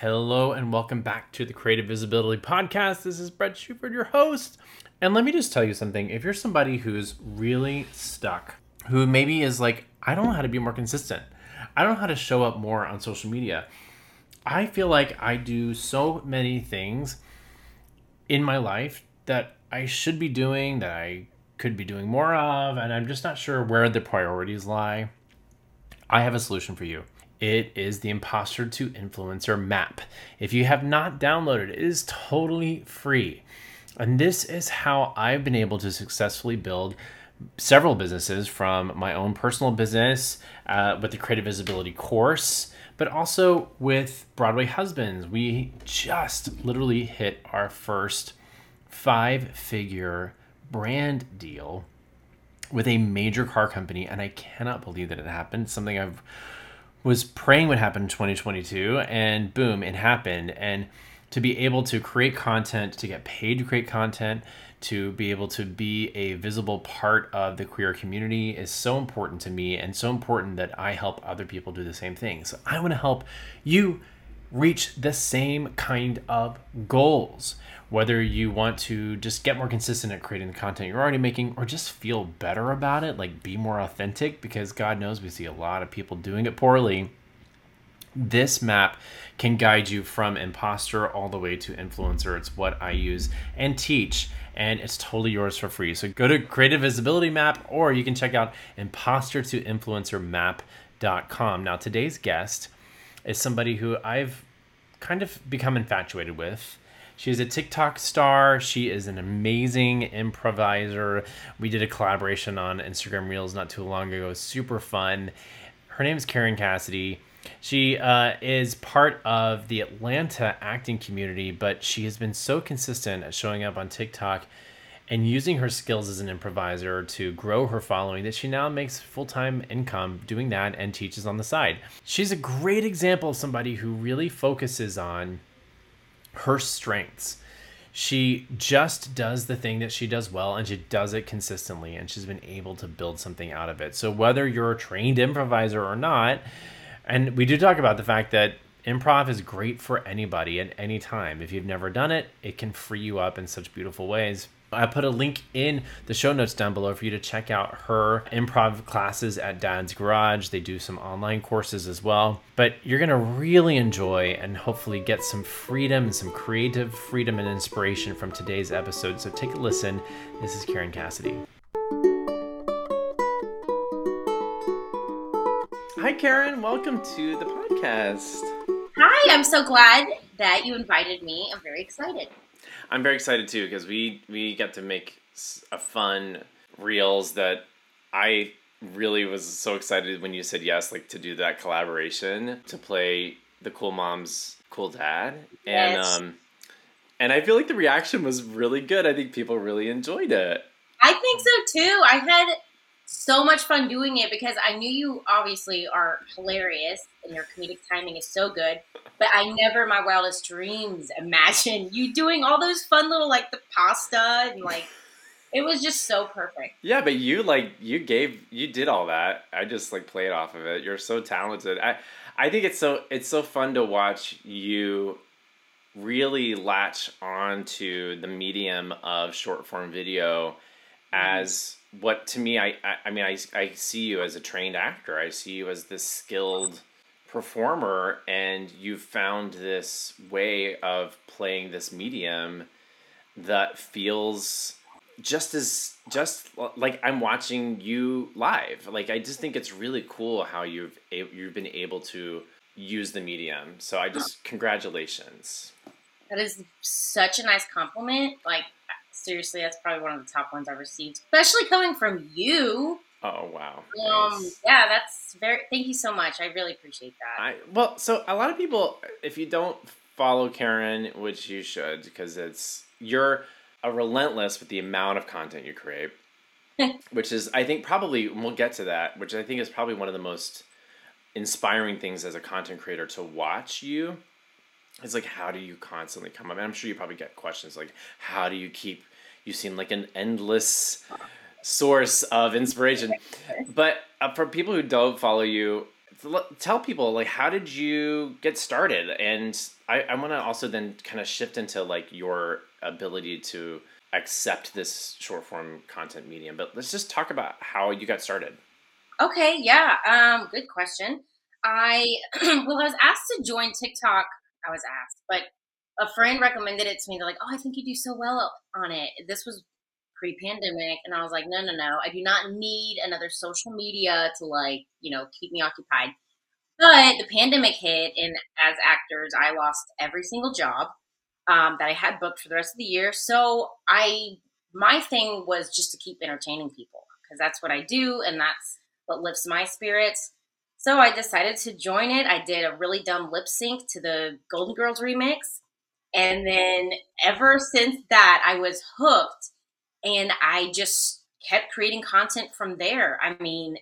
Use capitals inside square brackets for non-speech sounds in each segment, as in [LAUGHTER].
Hello and welcome back to the CreatiVisibility Podcast. This is Bret Shuford, your host. And let me just tell you something. If you're somebody who's really stuck, who maybe is like, I don't know how to be more consistent, I don't know how to show up more on social media. I feel like I do so many things in my life that I should be doing, that I could be doing more of, and I'm just not sure where the priorities lie. I have a solution for you. It is the Imposter to Influencer map. If you have not downloaded it, is totally free. And this is how I've been able to successfully build several businesses from my own personal business uh, with the CreatiVisibility course, but also with Broadway Husbands. We just literally hit our first five figure brand deal with a major car company, and I cannot believe that it happened. Something I've was praying would happen in 2022 and boom it happened and to be able to create content to get paid to create content to be able to be a visible part of the queer community is so important to me and so important that I help other people do the same thing. So I want to help you reach the same kind of goals. Whether you want to just get more consistent at creating the content you're already making or just feel better about it, like be more authentic, because God knows we see a lot of people doing it poorly. This map can guide you from imposter all the way to influencer. It's what I use and teach, and it's totally yours for free. So go to CreatiVisibility Map, or you can check out imposter to influencer map.com. Now, today's guest is somebody who I've kind of become infatuated with. She's a TikTok star. She is an amazing improviser. We did a collaboration on Instagram Reels not too long ago. Super fun. Her name is Karen Cassady. She uh, is part of the Atlanta acting community, but she has been so consistent at showing up on TikTok and using her skills as an improviser to grow her following that she now makes full-time income doing that and teaches on the side. She's a great example of somebody who really focuses on her strengths. She just does the thing that she does well and she does it consistently and she's been able to build something out of it. So whether you're a trained improviser or not, and we do talk about the fact that improv is great for anybody at any time. If you've never done it, it can free you up in such beautiful ways. I put a link in the show notes down below for you to check out her improv classes at Dad's Garage. They do some online courses as well. But you're going to really enjoy and hopefully get some freedom and some creative freedom and inspiration from today's episode. So take a listen. This is Karen Cassady. Hi, Karen. Welcome to the podcast. Hi, I'm so glad that you invited me. I'm very excited. I'm very excited too because we we get to make a fun reels that I really was so excited when you said yes, like to do that collaboration to play the cool mom's cool dad, and Yes. um, and I feel like the reaction was really good. I think people really enjoyed it. I think so too. I had so much fun doing it because I knew you obviously are hilarious and your comedic timing is so good. But I never in my wildest dreams [LAUGHS] imagined you doing all those fun little like the pasta and like it was just so perfect. Yeah, but you like you gave you did all that. I just like played off of it. You're so talented. I I think it's so it's so fun to watch you really latch on to the medium of short form video mm-hmm. as what to me I, I I mean I I see you as a trained actor. I see you as this skilled performer and you've found this way of playing this medium that feels just as just like I'm watching you live. Like I just think it's really cool how you've you've been able to use the medium. So I just congratulations. That is such a nice compliment. Like seriously, that's probably one of the top ones I've received, especially coming from you. Oh wow. Um, Thanks. yeah, that's very. Thank you so much. I really appreciate that. I well, so a lot of people if you don't follow Karen, which you should because it's you're a relentless with the amount of content you create. [LAUGHS] which is I think probably and we'll get to that, which I think is probably one of the most inspiring things as a content creator to watch you it's like how do you constantly come up? And i'm sure you probably get questions like how do you keep you seem like an endless source of inspiration. But uh, for people who don't follow you tell people like how did you get started? And i, I want to also then kind of shift into like your ability to accept this short form content medium. But let's just talk about how you got started. Okay yeah um good question. I [CLEARS THROAT] well i was asked to join tiktok i was asked but a friend recommended it to me. They're like oh i think you do so well on it. This was pre-pandemic and i was like no no no. I do not need another social media to like you know keep me occupied. But the pandemic hit and as actors i lost every single job um, that i had booked for the rest of the year. So i my thing was just to keep entertaining people because that's what i do and that's what lifts my spirits so i decided to join it i did a really dumb lip sync to the golden girls remix and then ever since that i was hooked and I just kept creating content from there. I mean,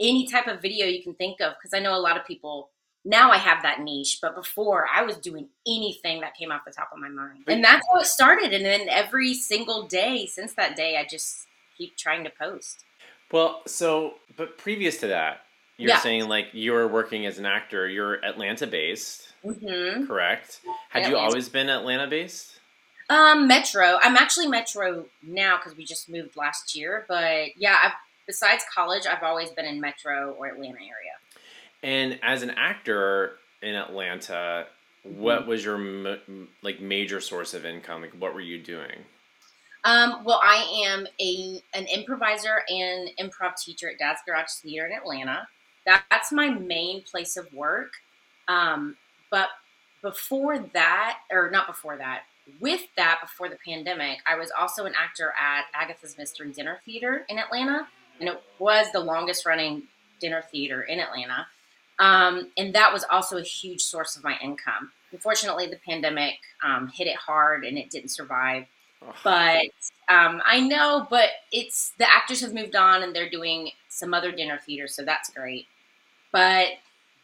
any type of video you can think of, because I know a lot of people now I have that niche, but before I was doing anything that came off the top of my mind. And that's how it started. And then every single day since that day, I just keep trying to post. Well, so, but previous to that, you're yeah. saying like you're working as an actor, you're Atlanta based, mm-hmm. correct? Had you always been Atlanta based? Um, Metro. I'm actually Metro now because we just moved last year. But yeah, I've, besides college, I've always been in Metro or Atlanta area. And as an actor in Atlanta, mm-hmm. what was your like major source of income? Like, what were you doing? Um, well, I am a an improviser and improv teacher at Dad's Garage Theater in Atlanta. That, that's my main place of work. Um, but before that, or not before that, with that, before the pandemic, I was also an actor at Agatha's Mystery Dinner Theater in Atlanta, and it was the longest running dinner theater in Atlanta. Um, and that was also a huge source of my income. Unfortunately, the pandemic um, hit it hard and it didn't survive. But um, I know, but it's the actors have moved on and they're doing some other dinner theaters, so that's great. But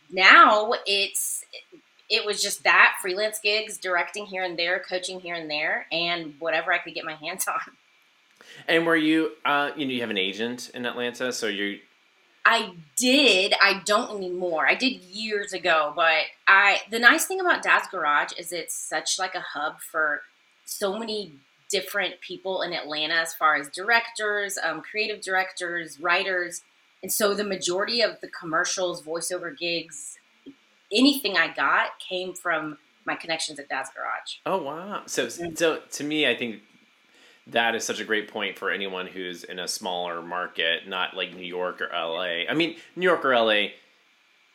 now it's it was just that freelance gigs, directing here and there, coaching here and there, and whatever I could get my hands on. And were you, uh, you know, you have an agent in Atlanta, so you. I did. I don't anymore. I did years ago, but I. The nice thing about Dad's Garage is it's such like a hub for so many different people in Atlanta, as far as directors, um, creative directors, writers, and so the majority of the commercials, voiceover gigs, anything I got came from my connections at Dad's Garage. Oh wow! So mm-hmm. so to me, I think that is such a great point for anyone who's in a smaller market, not like New York or LA. I mean, New York or LA,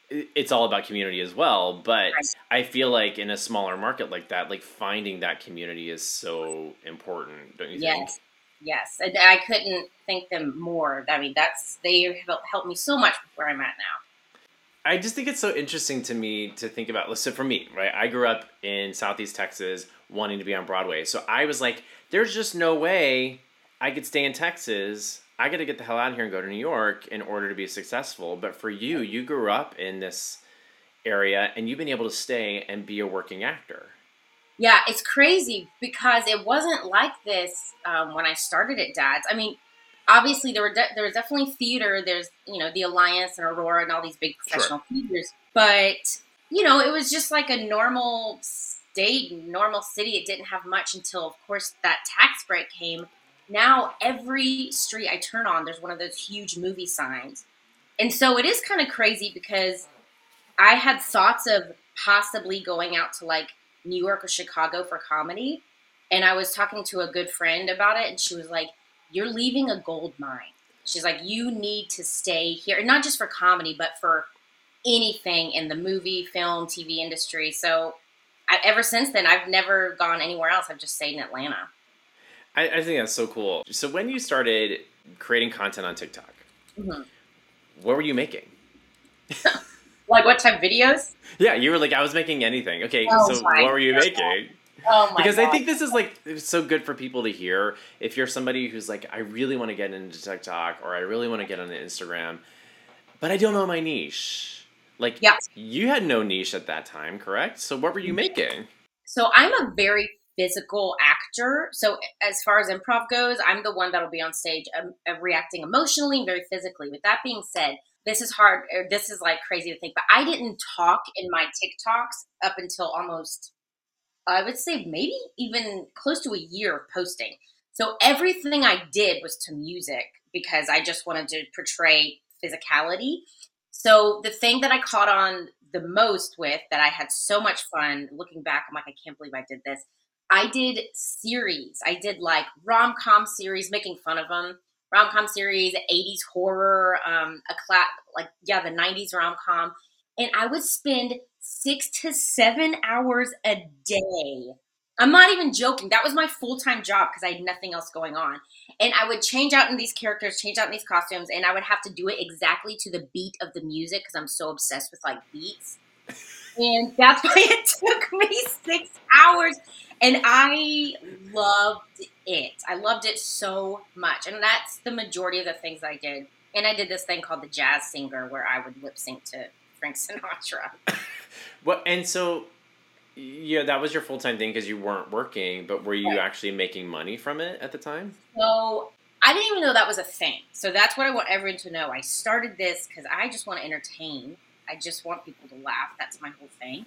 it's all about community as well. But right. I feel like in a smaller market like that, like finding that community is so important, don't you yes. think? Yes, and I couldn't thank them more. I mean, that's they helped me so much where I'm at now. I just think it's so interesting to me to think about. So for me, right, I grew up in Southeast Texas, wanting to be on Broadway. So I was like, there's just no way I could stay in Texas. I got to get the hell out of here and go to New York in order to be successful. But for you, you grew up in this area and you've been able to stay and be a working actor. Yeah, it's crazy because it wasn't like this um, when I started at Dad's. I mean, obviously there were de- there was definitely theater. There's you know the Alliance and Aurora and all these big professional sure. theaters, but you know it was just like a normal state, normal city. It didn't have much until of course that tax break came. Now every street I turn on, there's one of those huge movie signs, and so it is kind of crazy because I had thoughts of possibly going out to like New York or Chicago for comedy. And I was talking to a good friend about it, and she was like, you're leaving a gold mine. She's like, you need to stay here, and not just for comedy, but for anything in the movie, film, TV industry. So I, ever since then, I've never gone anywhere else. I've just stayed in Atlanta. I, I think that's so cool. So when you started creating content on TikTok, mm-hmm. what were you making? [LAUGHS] like what type of videos? Yeah, you were like, I was making anything. Okay, oh, so what were you making? Oh my because God. I think this is like so good for people to hear. If you're somebody who's like, I really want to get into TikTok or I really want to get on Instagram, but I don't know my niche. Like, yeah. you had no niche at that time, correct? So what were you making? So I'm a very physical actor. So as far as improv goes, I'm the one that'll be on stage um, uh, reacting emotionally and very physically. With that being said, this is hard. Or this is like crazy to think, but I didn't talk in my TikToks up until almost, I would say maybe even close to a year of posting. So everything I did was to music because I just wanted to portray physicality. So the thing that I caught on the most with that I had so much fun looking back, I'm like, I can't believe I did this. I did series. I did like rom com series, making fun of them. Rom com series, 80s horror, um, a class like yeah, the 90s rom com, and I would spend six to seven hours a day I'm not even joking. That was my full time job because I had nothing else going on. And I would change out in these characters, change out in these costumes, and I would have to do it exactly to the beat of the music because I'm so obsessed with like beats. And that's [LAUGHS] why it took me six hours. And I loved it. I loved it so much. And that's the majority of the things I did. And I did this thing called the jazz singer where I would lip sync to Frank [LAUGHS] Sinatra. What and so yeah, that was your full time thing because you weren't working, but were you right. actually making money from it at the time? So I didn't even know that was a thing. So that's what I want everyone to know. I started this because I just want to entertain. I just want people to laugh. That's my whole thing.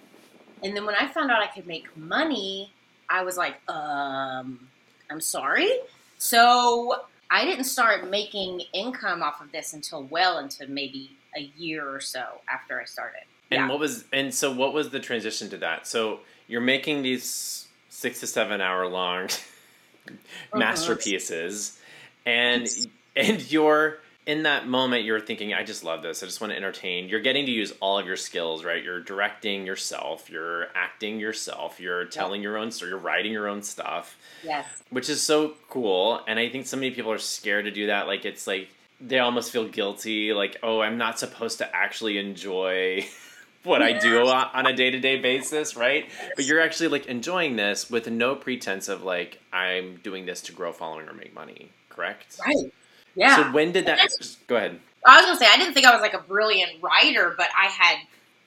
And then when I found out I could make money, I was like, um, I'm sorry. So I didn't start making income off of this until well into maybe a year or so after I started. And yeah. what was and so what was the transition to that? So you're making these six to seven hour long [LAUGHS] uh-huh. masterpieces, and and you're in that moment you're thinking, I just love this. I just want to entertain. You're getting to use all of your skills, right? You're directing yourself, you're acting yourself, you're telling your own story, you're writing your own stuff. Yes. Which is so cool. And I think so many people are scared to do that. Like it's like they almost feel guilty, like, oh, I'm not supposed to actually enjoy [LAUGHS] what I do on a day to day basis, right? But you're actually like enjoying this with no pretense of like I'm doing this to grow following or make money, correct? Right. Yeah. So when did that? Go ahead. I was gonna say I didn't think I was like a brilliant writer, but I had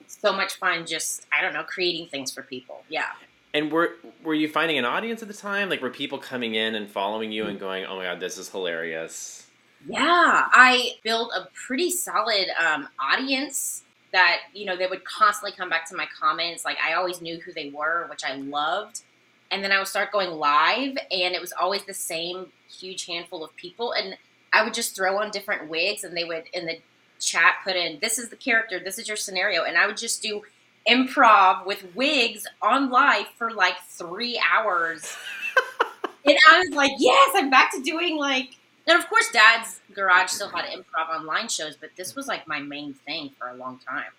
so much fun just I don't know creating things for people. Yeah. And were were you finding an audience at the time? Like were people coming in and following you and going, "Oh my god, this is hilarious." Yeah, I built a pretty solid um, audience that you know they would constantly come back to my comments like i always knew who they were which i loved and then i would start going live and it was always the same huge handful of people and i would just throw on different wigs and they would in the chat put in this is the character this is your scenario and i would just do improv with wigs on live for like three hours [LAUGHS] and i was like yes i'm back to doing like and of course, Dad's Garage still had improv online shows, but this was like my main thing for a long time.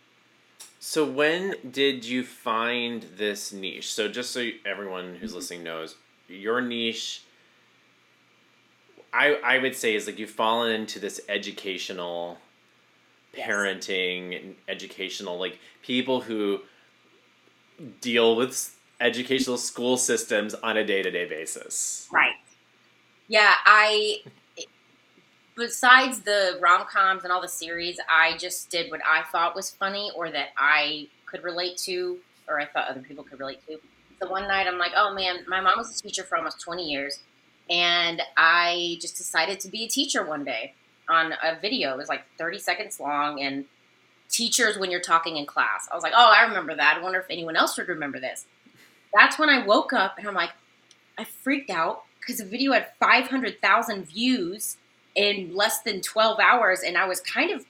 So when did you find this niche? So just so everyone who's mm-hmm. listening knows, your niche I I would say is like you've fallen into this educational parenting yes. educational like people who deal with educational school systems on a day-to-day basis. Right. Yeah, I besides the rom coms and all the series, I just did what I thought was funny or that I could relate to, or I thought other people could relate to. So one night I'm like, oh man, my mom was a teacher for almost 20 years, and I just decided to be a teacher one day on a video. It was like 30 seconds long, and teachers when you're talking in class. I was like, oh, I remember that. I wonder if anyone else would remember this. That's when I woke up and I'm like, I freaked out because the video had 500,000 views in less than 12 hours. And I was kind of,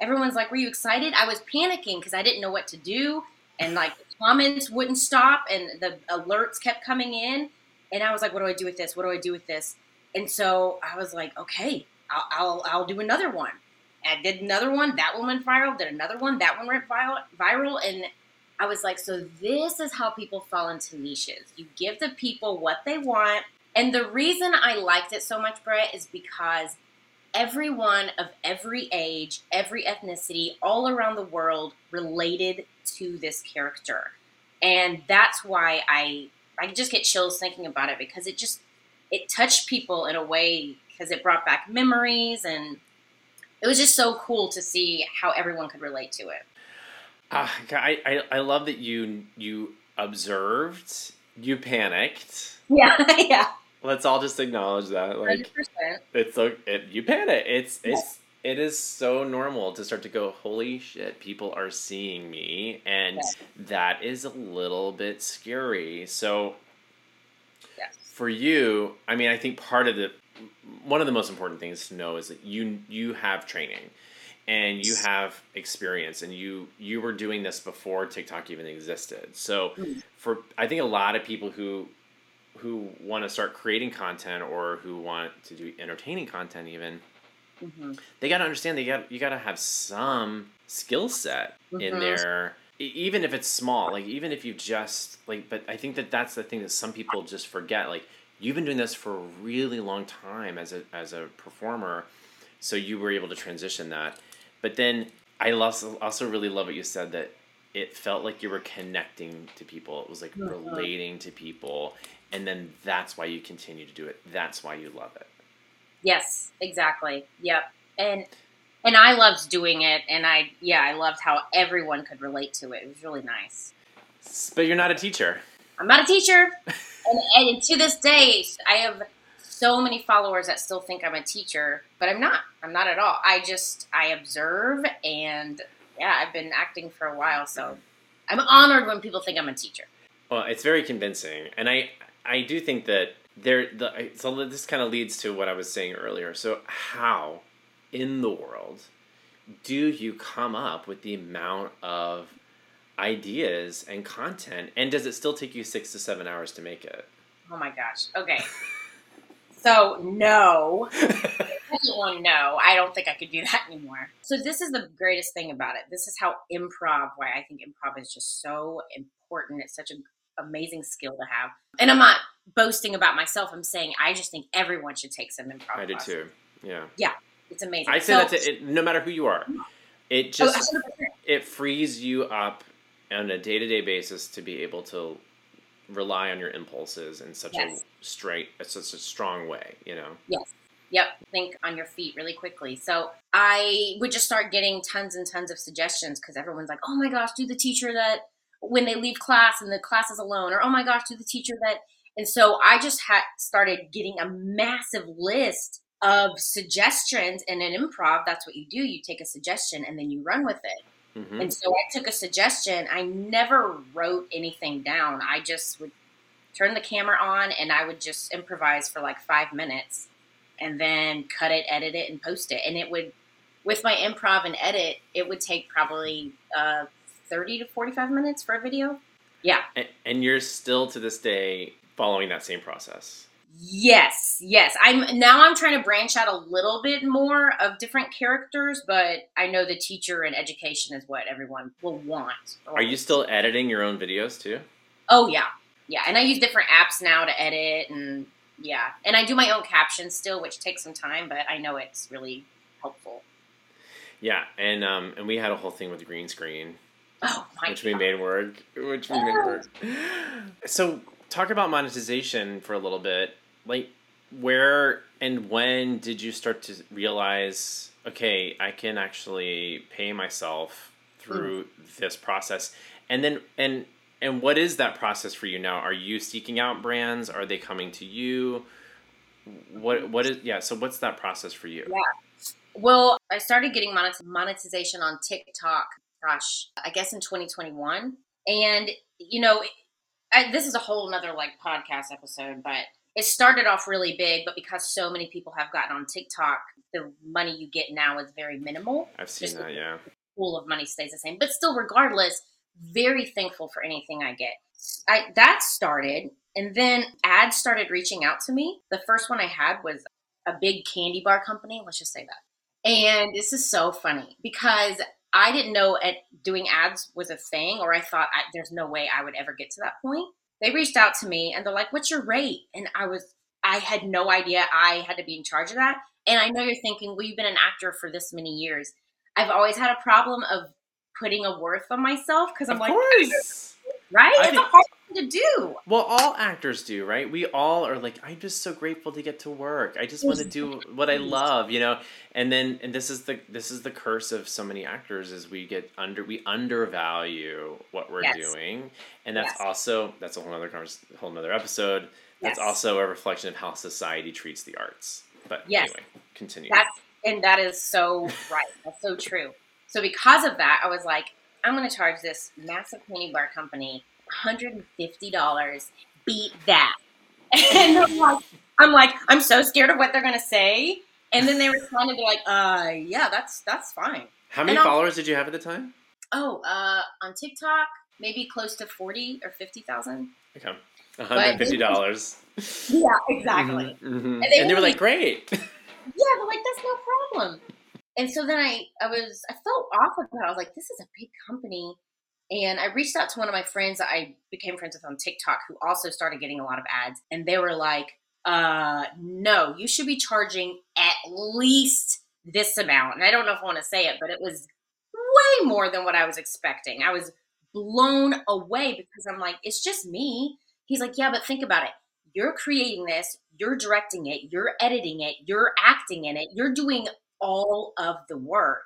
everyone's like, Were you excited? I was panicking because I didn't know what to do. And like the comments wouldn't stop and the alerts kept coming in. And I was like, What do I do with this? What do I do with this? And so I was like, Okay, I'll, I'll, I'll do another one. I did another one. That one went viral. Did another one. That one went viral. And I was like, so this is how people fall into niches. You give the people what they want. And the reason I liked it so much, Bret, is because everyone of every age, every ethnicity, all around the world related to this character. And that's why I I just get chills thinking about it because it just it touched people in a way because it brought back memories and it was just so cool to see how everyone could relate to it. Uh, I, I I love that you you observed, you panicked. Yeah, [LAUGHS] yeah let's all just acknowledge that. Like 100%. it's so it, you panic. It's it's it is so normal to start to go, holy shit, people are seeing me. And Yes. that is a little bit scary. So Yes. for you, I mean, I think part of the one of the most important things to know is that you you have training and you have experience and you you were doing this before TikTok even existed. So Mm. for I think a lot of people who who want to start creating content or who want to do entertaining content even hmm they got to understand they got you got to have some skill set in Mhm. there even if it's small like even if you just like but i think that that's the thing that some people just forget like you've been doing this for a really long time as a as a performer so you were able to transition that but then i also also really love what you said that it felt like you were connecting to people it was like Mhm. relating to people and then that's why you continue to do it that's why you love it Yes, exactly. Yep. And and I loved doing it, and I yeah, I loved how everyone could relate to it. It was really nice. But you're not a teacher I'm not a teacher, [LAUGHS] and, and to this day, I have so many followers that still think I'm a teacher, but I'm not. I'm not at all. I just I observe, and yeah, I've been acting for a while, so I'm honored when people think I'm a teacher. Well, it's very convincing, and I I do think that there the so this kind of leads to what I was saying earlier. So how in the world do you come up with the amount of ideas and content, and does it still take you six to seven hours to make it? Oh my gosh. Okay. So no, one, no, I don't think I could do that anymore. So this is the greatest thing about it. This is how improv, why I think improv is just so important. It's such an amazing skill to have. And I'm not boasting about myself. I'm saying I just think everyone should take some improv. I do classes. too. Yeah, Yeah, It's amazing. I say So- that to it, no matter who you are. It Oh, just 100%. it frees you up on a day to day basis to be able to rely on your impulses in such Yes. a straight, uh, such a strong way. You know. Yes. Yep, think on your feet really quickly. So I would just start getting tons and tons of suggestions because everyone's like, "Oh my gosh, do the teacher that when they leave class and the class is alone," or "Oh my gosh, do the teacher that." And so I just had started getting a massive list of suggestions. And in improv, that's what you do: you take a suggestion and then you run with it. hmm And so I took a suggestion. I never wrote anything down. I just would turn the camera on and I would just improvise for like five minutes and then cut it, edit it, and post it. And it would, with my improv and edit, it would take probably uh, 30 to 45 minutes for a video. Yeah. And, and you're still to this day following that same process. Yes, yes. I'm now I'm trying to branch out a little bit more of different characters, but I know the teacher and education is what everyone will want. Are you still editing your own videos too? Oh yeah, yeah. And I use different apps now to edit, and yeah, and I do my own captions still, which takes some time, but I know it's really helpful. Yeah, and um, and we had a whole thing with green screen, Oh my which we made work, which we made work. [GASPS] So talk about monetization for a little bit. Like, where and when did you start to realize, okay, I can actually pay myself through hmm. this process, and then and and what is that process for you now? Are you seeking out brands? Are they coming to you? What what is yeah? So what's that process for you? Yeah. Well, I started getting monetization on TikTok. Gosh, I guess in 2021, and you know, I, this is a whole nother like podcast episode, but it started off really big. But because so many people have gotten on TikTok, the money you get now is very minimal. I've seen Just- that. Yeah. pool of money stays the same. But still, regardless, very thankful for anything I get. I that started, and then ads started reaching out to me. The first one I had was a big candy bar company. Let's just say that. And this is so funny because I didn't know at doing ads was a thing, or I thought I, there's no way I would ever get to that point. They reached out to me and they're like, "What's your rate?" And I was, I had no idea I had to be in charge of that. And I know you're thinking, "Well, you've been an actor for this many years." I've always had a problem of putting a worth on myself because I'm of like, course. Right? I it's think- a hard thing to do. Well, all actors do, right? We all are like, I'm just so grateful to get to work. I just want to do what I love, you know. And then, and this is the this is the curse of so many actors is we get under we undervalue what we're Yes. doing, and that's Yes. also that's a whole other convers- whole another episode. That's Yes. also a reflection of how society treats the arts. But Yes. anyway, continue. That's and that is so right. That's so true. So because of that, I was like, I'm going to charge this massive candy bar company $150. Beat that. [LAUGHS] And I'm like, I'm like, I'm so scared of what they're going to say. And then they responded, they're like, uh, yeah, that's that's fine. How many followers did you have at the time? Oh, uh, on TikTok, maybe close to 40 or 50,000. Okay. $150. Yeah, exactly. Mhm, mhm. And And they they, were like, great. Yeah, but like that's no problem. And so then I, I was, I felt off about. I was like, this is a big company. And I reached out to one of my friends that I became friends with on TikTok who also started getting a lot of ads. And they were like, uh, no, you should be charging at least this amount. And I don't know if I want to say it, but it was way more than what I was expecting. I was blown away because I'm like, it's just me. He's like, yeah, but think about it. You're creating this, you're directing it, you're editing it, you're acting in it, you're doing all of the work.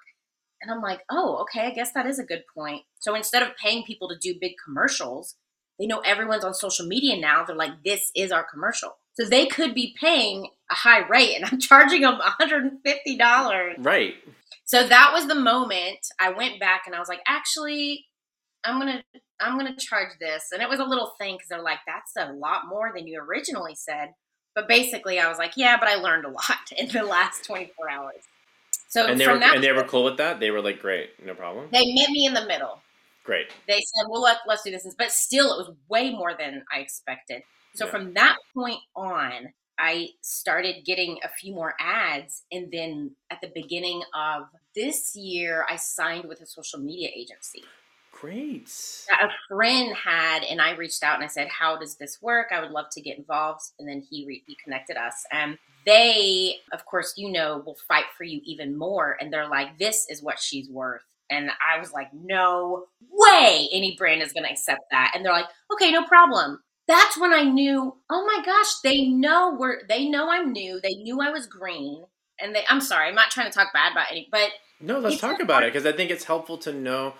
And I'm like, oh, okay, I guess that is a good point. So instead of paying people to do big commercials, they know everyone's on social media now. They're like, this is our commercial. So they could be paying a high rate and I'm [LAUGHS] charging them $150. Right. So that was the moment I went back and I was like, actually, I'm gonna I'm gonna charge this. And it was a little thing because they're like, that's a lot more than you originally said. But basically, I was like, yeah, but I learned a lot [LAUGHS] in the last 24 hours. So And they were and they were cool with that. They were like, great, no problem. they met me in the middle. Great. They said, well, let, let's do this. But still, it was way more than I expected. So Yeah. from that point on, I started getting a few more ads. And then at the beginning of this year, I signed with a social media agency. Great. that a friend had and i reached out and i said how does this work i would love to get involved and then he, re- he connected us and they of course you know will fight for you even more and they're like this is what she's worth and i was like no way any brand is going to accept that and they're like okay no problem that's when i knew oh my gosh they know we're they know i'm new they knew i was green and they i'm sorry i'm not trying to talk bad about any but No, let's talk about it because I think it's helpful to know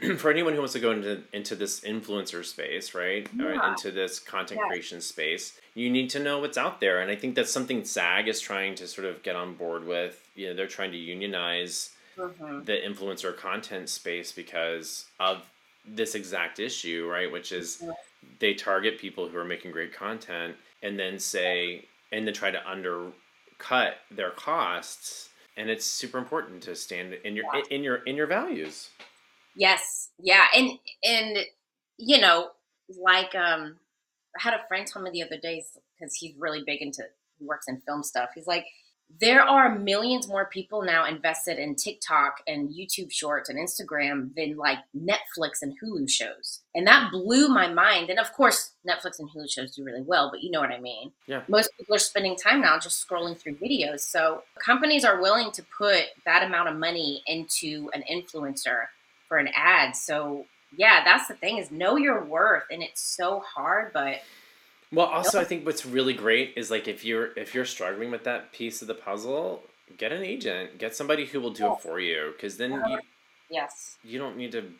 [CLEARS THROAT] for anyone who wants to go into into this influencer space, right? Or into this content Yeah. creation space. You need to know what's out there, and I think that's something SAG is trying to sort of get on board with. You know, they're trying to unionize Mhm. the influencer content space because of this exact issue, right? Which is they target people who are making great content and then say and then try to undercut their costs. And it's super important to stand in your Yeah. in your in your values. Yes. Yeah. And and you know, like um I had a friend tell me the other day because he's really big into he works in film stuff. He's like, there are millions more people now invested in TikTok and YouTube shorts and Instagram than like Netflix and Hulu shows. And that blew my mind. And of course, Netflix and Hulu shows do really well, but you know what I mean. Yeah. Most people are spending time now just scrolling through videos. So companies are willing to put that amount of money into an influencer for an ad. So yeah, that's the thing is know your worth and it's so hard, but Well, also I think what's really great is like if you're if you're struggling with that piece of the puzzle, get an agent, get somebody who will do it for you because then uh-huh. you yes. you don't need to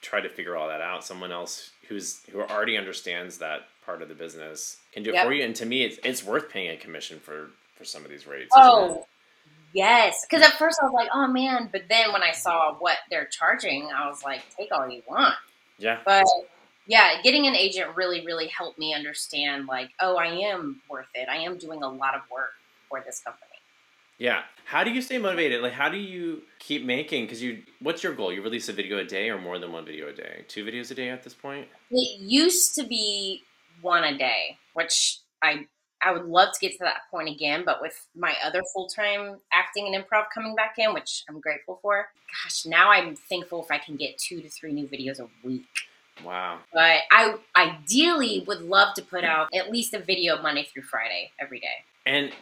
try to figure all that out. Someone else who's who already understands that part of the business can do it Yep. for you. And to me, it's it's worth paying a commission for for some of these rates. Oh, yes. Because at first I was like, oh man. But then when I saw what they're charging, I was like, take all you want. yeah, But yeah, getting an agent really, really helped me understand like, oh, I am worth it. I am doing a lot of work for this company. yeah. How do you stay motivated? Like, how do you keep making? Because you, what's your goal? You release a video a day or more than one video a day? Two videos a day at this point? It used to be one a day, which I I would love to get to that point again, but with my other full time acting and improv coming back in, which I'm grateful for, gosh, now I'm thankful if I can get two to three new videos a week. Wow. But I ideally would love to put out at least a video Monday through Friday every day. And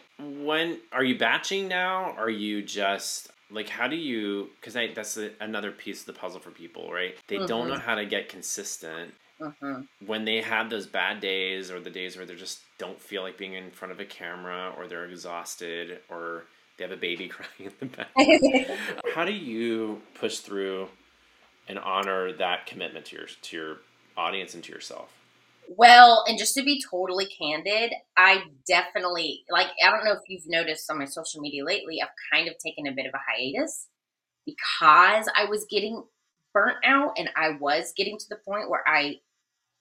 when are you batching now? Are you just like how do you? Because that's a, another piece of the puzzle for people, right? They don't Mhm. know how to get consistent hmm when they have those bad days or the days where they just don't feel like being in front of a camera or they're exhausted or they have a baby [LAUGHS] crying in the back. how do you push through and honor that commitment to your to your audience and to yourself? Well, and just to be totally candid, I definitely like I don't know if you've noticed on my social media lately, I've kind of taken a bit of a hiatus because I was getting burnt out and I was getting to the point where I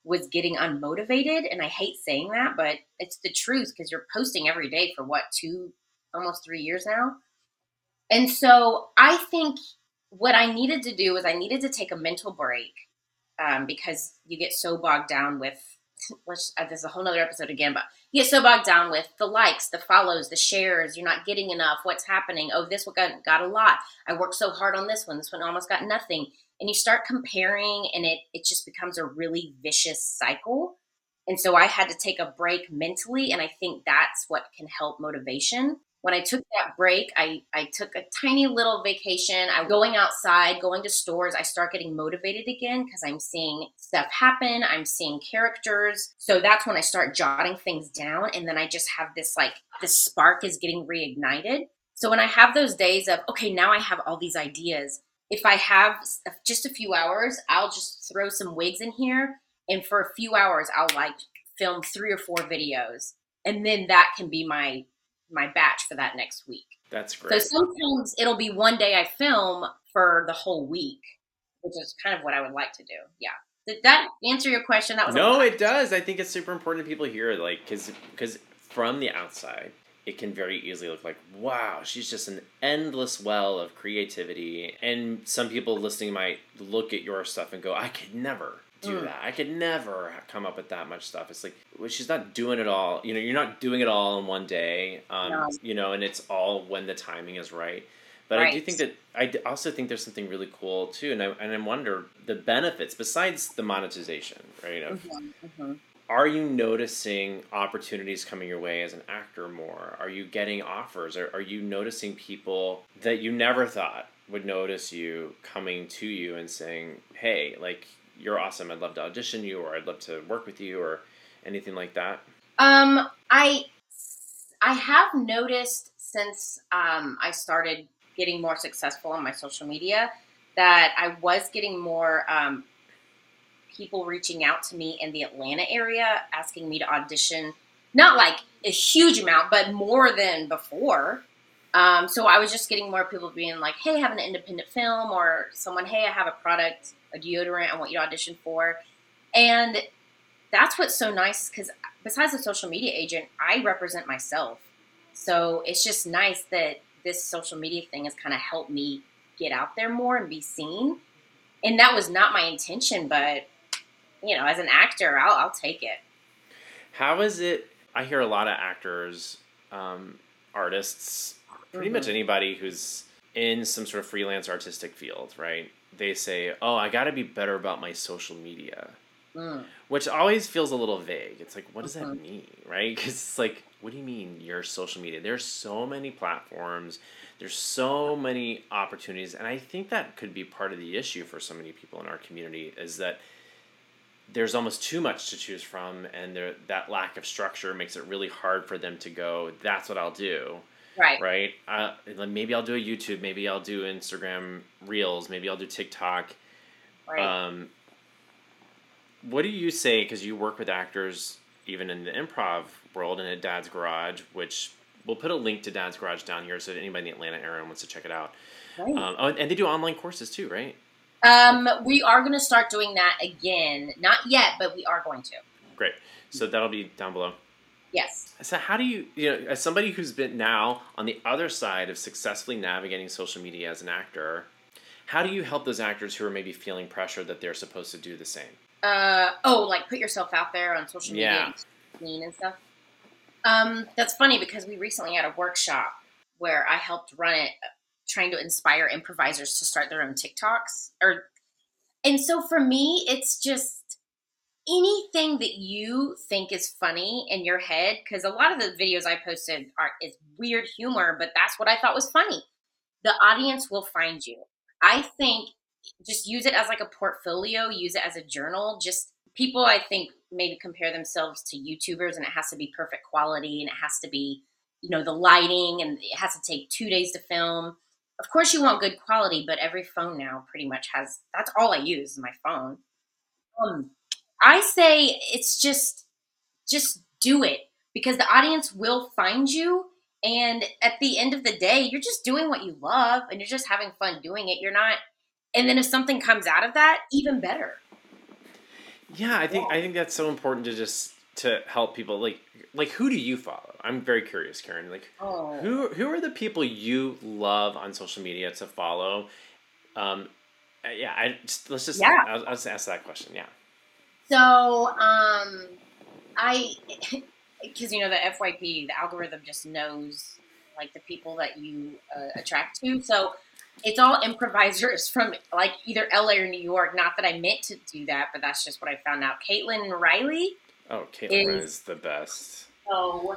was getting unmotivated and I hate saying that, but it's the truth because you're posting every day for what, 2 almost 3 years now. And so I think what I needed to do was I needed to take a mental break um, because you get so bogged down with [LAUGHS] which uh, there's a whole nother episode again, but you get so bogged down with the likes, the follows, the shares. You're not getting enough. What's happening? Oh, this one got, got a lot. I worked so hard on this one. This one almost got nothing. And you start comparing, and it it just becomes a really vicious cycle. And so I had to take a break mentally, and I think that's what can help motivation when I took that break, I, I took a tiny little vacation. I'm going outside, going to stores. I start getting motivated again because I'm seeing stuff happen. I'm seeing characters. So that's when I start jotting things down. And then I just have this like, this spark is getting reignited. So when I have those days of, okay, now I have all these ideas. If I have just a few hours, I'll just throw some wigs in here. And for a few hours, I'll like film three or four videos. And then that can be my my batch for that next week. That's great. So sometimes it'll be one day I film for the whole week, which is kind of what I would like to do. Yeah. Did that answer your question? That was no, it does. I think it's super important that people hear like because because from the outside, it can very easily look like wow, she's just an endless well of creativity, and some people listening might look at your stuff and go, I could never do mm. that. I could never come up with that much stuff. It's like well, she's not doing it all. You know, you're not doing it all in one day. Um, no. You know, and it's all when the timing is right. But right. I do think that I also think there's something really cool too, and I and I wonder the benefits besides the monetization, right? Of, mm-hmm, mm-hmm. Are you noticing opportunities coming your way as an actor more? Are you getting offers? Are, are you noticing people that you never thought would notice you coming to you and saying, "Hey, like you're awesome. I'd love to audition you, or I'd love to work with you, or anything like that? Um, I I have noticed since um, I started getting more successful on my social media that I was getting more um, people reaching out to me in the Atlanta area asking me to audition. Not like a huge amount, but more than before. Um, so I was just getting more people being like, "Hey, I have an independent film," or someone, "Hey, I have a product a deodorant I want you to audition for. And that's what's so nice because besides a social media agent, I represent myself. So it's just nice that this social media thing has kind of helped me get out there more and be seen. And that was not my intention, but you know, as an actor, I'll, I'll take it. How is it? I hear a lot of actors, um, artists, pretty mm-hmm. much anybody who's in some sort of freelance artistic field, right? they say, "Oh, I got to be better about my social media," mm. which always feels a little vague. It's like, what does that mm-hmm. mean, right? [LAUGHS] Because it's like, what do you mean your social media? There's so many platforms. There's so many opportunities, and I think that could be part of the issue for so many people in our community is that there's almost too much to choose from, and there, that lack of structure makes it really hard for them to go. That's what I'll do Right. Right. Uh, maybe I'll do a YouTube. Maybe I'll do Instagram Reels. Maybe I'll do TikTok. Right. Um, what do you say? Because you work with actors even in the improv world and at Dad's Garage, which we'll put a link to Dad's Garage down here so anybody in the Atlanta area wants to check it out. Right. Um, oh, and they do online courses too, right? Um, we are going to start doing that again. Not yet, but we are going to. Great. So that'll be down below. Yes. So how do you, you know, as somebody who's been now on the other side of successfully navigating social media as an actor, how do you help those actors who are maybe feeling pressure that they're supposed to do the same? Uh oh, like put yourself out there on social media yeah. and stuff. Um, that's funny because we recently had a workshop where I helped run it, trying to inspire improvisers to start their own TikToks. Or, and so for me, it's just anything that you think is funny in your head because a lot of the videos i posted are is weird humor but that's what i thought was funny. The audience will find you. I think just use it as like a portfolio use it as a journal. Just people i think maybe compare themselves to youtubers and it has to be perfect quality and it has to be you know the lighting and it has to take two days to film of course you want good quality but every phone now pretty much has that's all i use is my phone um I say it's just just do it because the audience will find you and at the end of the day you're just doing what you love and you're just having fun doing it. You're not and then if something comes out of that, even better. Yeah, I think I think that's so important to just to help people like like who do you follow? I'm very curious, Karen. Like Oh. who who are the people you love on social media to follow? Um, uh, yeah, I just, let's just Yeah. I'll, I'll just ask that question. Yeah. So, um, I, [LAUGHS] because you know the FYP, the algorithm just knows like the people that you uh, attract to. So it's all improvisers [LAUGHS] from like either LA or New York. Not that I meant to do that, but that's just what I found out. Caitlin Riley, Oh, Caitlin Is- is the best. so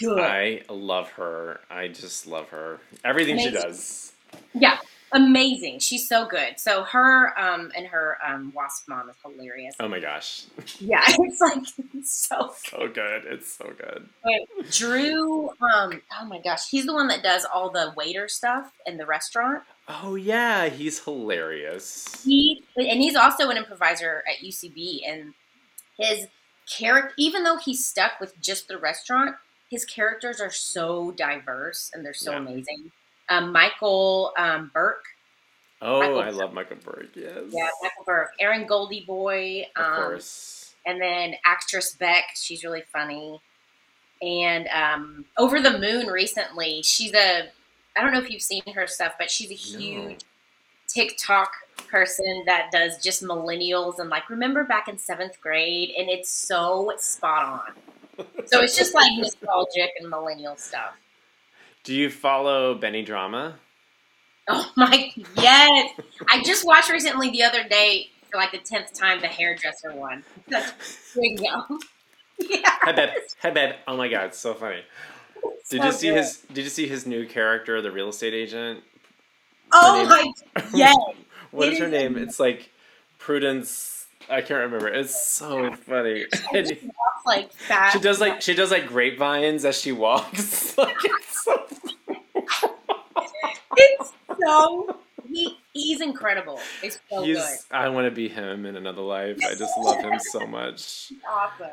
good. I love her. I just love her. Everything she does. yeah, amazing. She's so good. So her um and her um wasp mom is hilarious. Oh my gosh, [LAUGHS] Yeah, [LAUGHS] it's like so so good. It's so good. Wait, Drew, um, oh my gosh, he's the one that does all the waiter stuff in the restaurant. Oh yeah, he's hilarious. He and he's also an improviser at UCB, and his character, even though he's stuck with just the restaurant, his characters are so diverse and they're so Yeah. amazing. Um, Michael um, Burke, Oh, Michael- I love Michael Berg. Yes. yeah, Michael Burke, Aaron Goldie Boy, Of um, course. and then actress Beck, she's really funny. And um, Over the Moon recently, she's a I don't know if you've seen her stuff, but she's a huge TikTok person that does just millennials and like remember back in seventh grade, and it's so spot on. So it's just like [LAUGHS] nostalgic and millennial stuff. Do you follow Benny Drama? Oh my yes! I just watched recently the other day for like the tenth time the hairdresser one. that's go. Yeah. Hi babe. Hi babe. Oh my god, it's so funny. Did So you see good. his did you see his new character, the real estate agent? Oh my [LAUGHS] yes! What is her name? It's like Prudence I can't remember. It's so funny. And like [LAUGHS] fast. she does like she does like grapevines as she walks. [LAUGHS] like it's so [LAUGHS] It's so he he's incredible. It's so He's good. I want to be him in another life. I just love him so much. Awesome.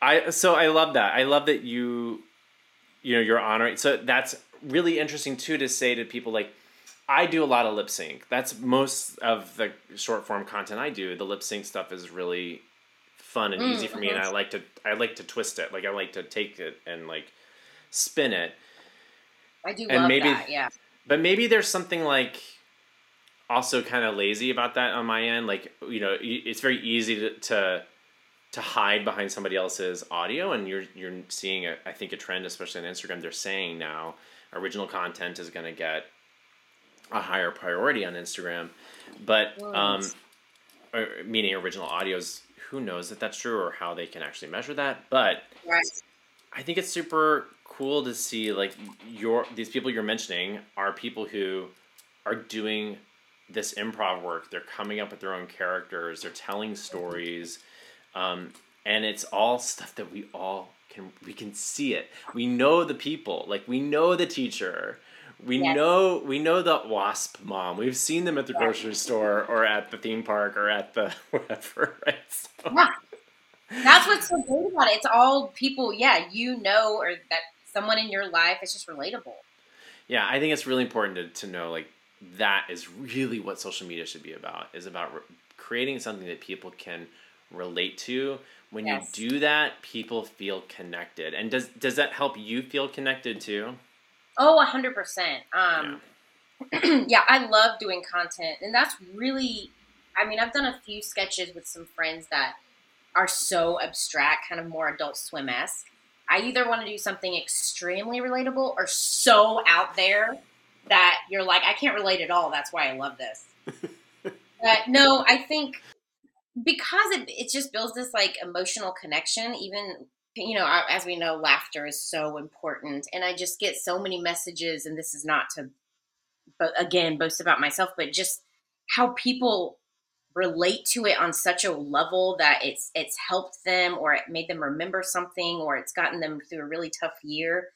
I so I love that. I love that you you know you're honoring. So that's really interesting too to say to people like I do a lot of lip sync. That's most of the short form content I do. The lip sync stuff is really fun and Mm, easy for me, and. I like to I like to twist it. Like I like to take it and like spin it. I do And love maybe- that. Yeah. But maybe there's something like also kind of lazy about that on my end. Like you know, it's very easy to to, to hide behind somebody else's audio, and you're you're seeing a, I think a trend, especially on Instagram. They're saying now original content is going to get a higher priority on Instagram, but um, meaning original audios. Who knows if that's true or how they can actually measure that? But Right. I think it's super cool to see like your these people you're mentioning are people who are doing this improv work. They're coming up with their own characters. They're telling stories, um, and it's all [LAUGHS] stuff that we all can we can see it. We know the people. Like we know the teacher. We Yes. know we know the wasp mom. We've seen them at the grocery store or at the theme park or at the [LAUGHS] whatever. Right. So, Yeah. That's what's so great about it. It's all people, yeah, you know, or that someone in your life is just relatable. Yeah, I think it's really important to, to know like that is really what social media should be about is about re- creating something that people can relate to. When Yes. you do that, people feel connected. And does does that help you feel connected too? Oh, a hundred percent. Um, [CLEARS THROAT] yeah, I love doing content, and that's really. I mean, I've done a few sketches with some friends that are so abstract, kind of more Adult Swim esque. I either want to do something extremely relatable or so out there that you're like, I can't relate at all. That's why I love this. [LAUGHS] but no, I think because it, it just builds this like emotional connection, even you know, as we know, laughter is so important. And I just get so many messages, and this is not to, but again, boast about myself, but just how people relate to it on such a level that it's it's helped them or it made them remember something or it's gotten them through a really tough year.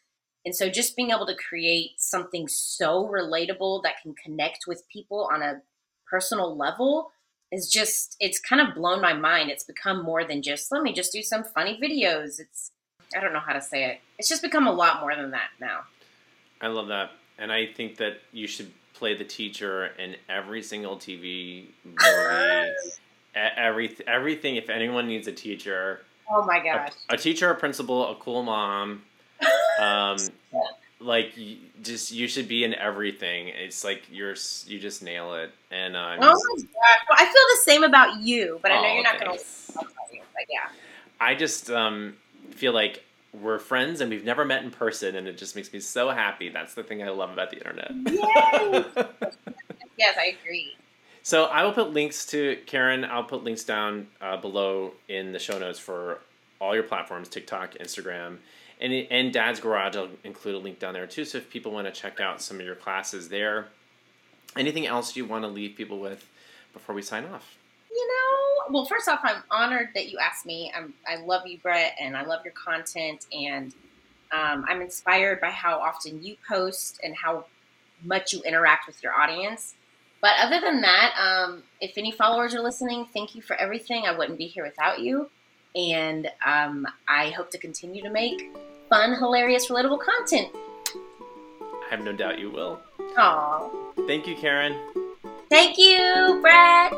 And so just being able to create something so relatable that can connect with people on a personal level, is just it's kind of blown my mind. It's become more than just let me just do some funny videos. It's I don't know how to say it. It's just become a lot more than that now. I love that. And I think that you should play the teacher in every single TV movie. [LAUGHS] every everything if anyone needs a teacher. Oh my gosh. A, a teacher, a principal, a cool mom. [LAUGHS] Um like you, just you should be in everything. It's like you're you just nail it. And um, oh my gosh, well, I feel the same about you, but I know oh, you're not going to. But yeah, I just um, feel like we're friends and we've never met in person, and it just makes me so happy. That's the thing I love about the internet. [LAUGHS] yes, I agree. So I will put links to Karen. I'll put links down uh, below in the show notes for all your platforms: TikTok, Instagram and and Dad's Garage, I'll include a link down there too. So if people want to check out some of your classes there, anything else you want to leave people with before we sign off? You know, well, first off, I'm honored that you asked me. I'm, I love you, Bret, and I love your content, and um, I'm inspired by how often you post and how much you interact with your audience. But other than that, um, if any followers are listening, thank you for everything. I wouldn't be here without you. And um, I hope to continue to make fun, hilarious, relatable content. I have no doubt you will. Aw. Thank you, Karen. Thank you, Bret.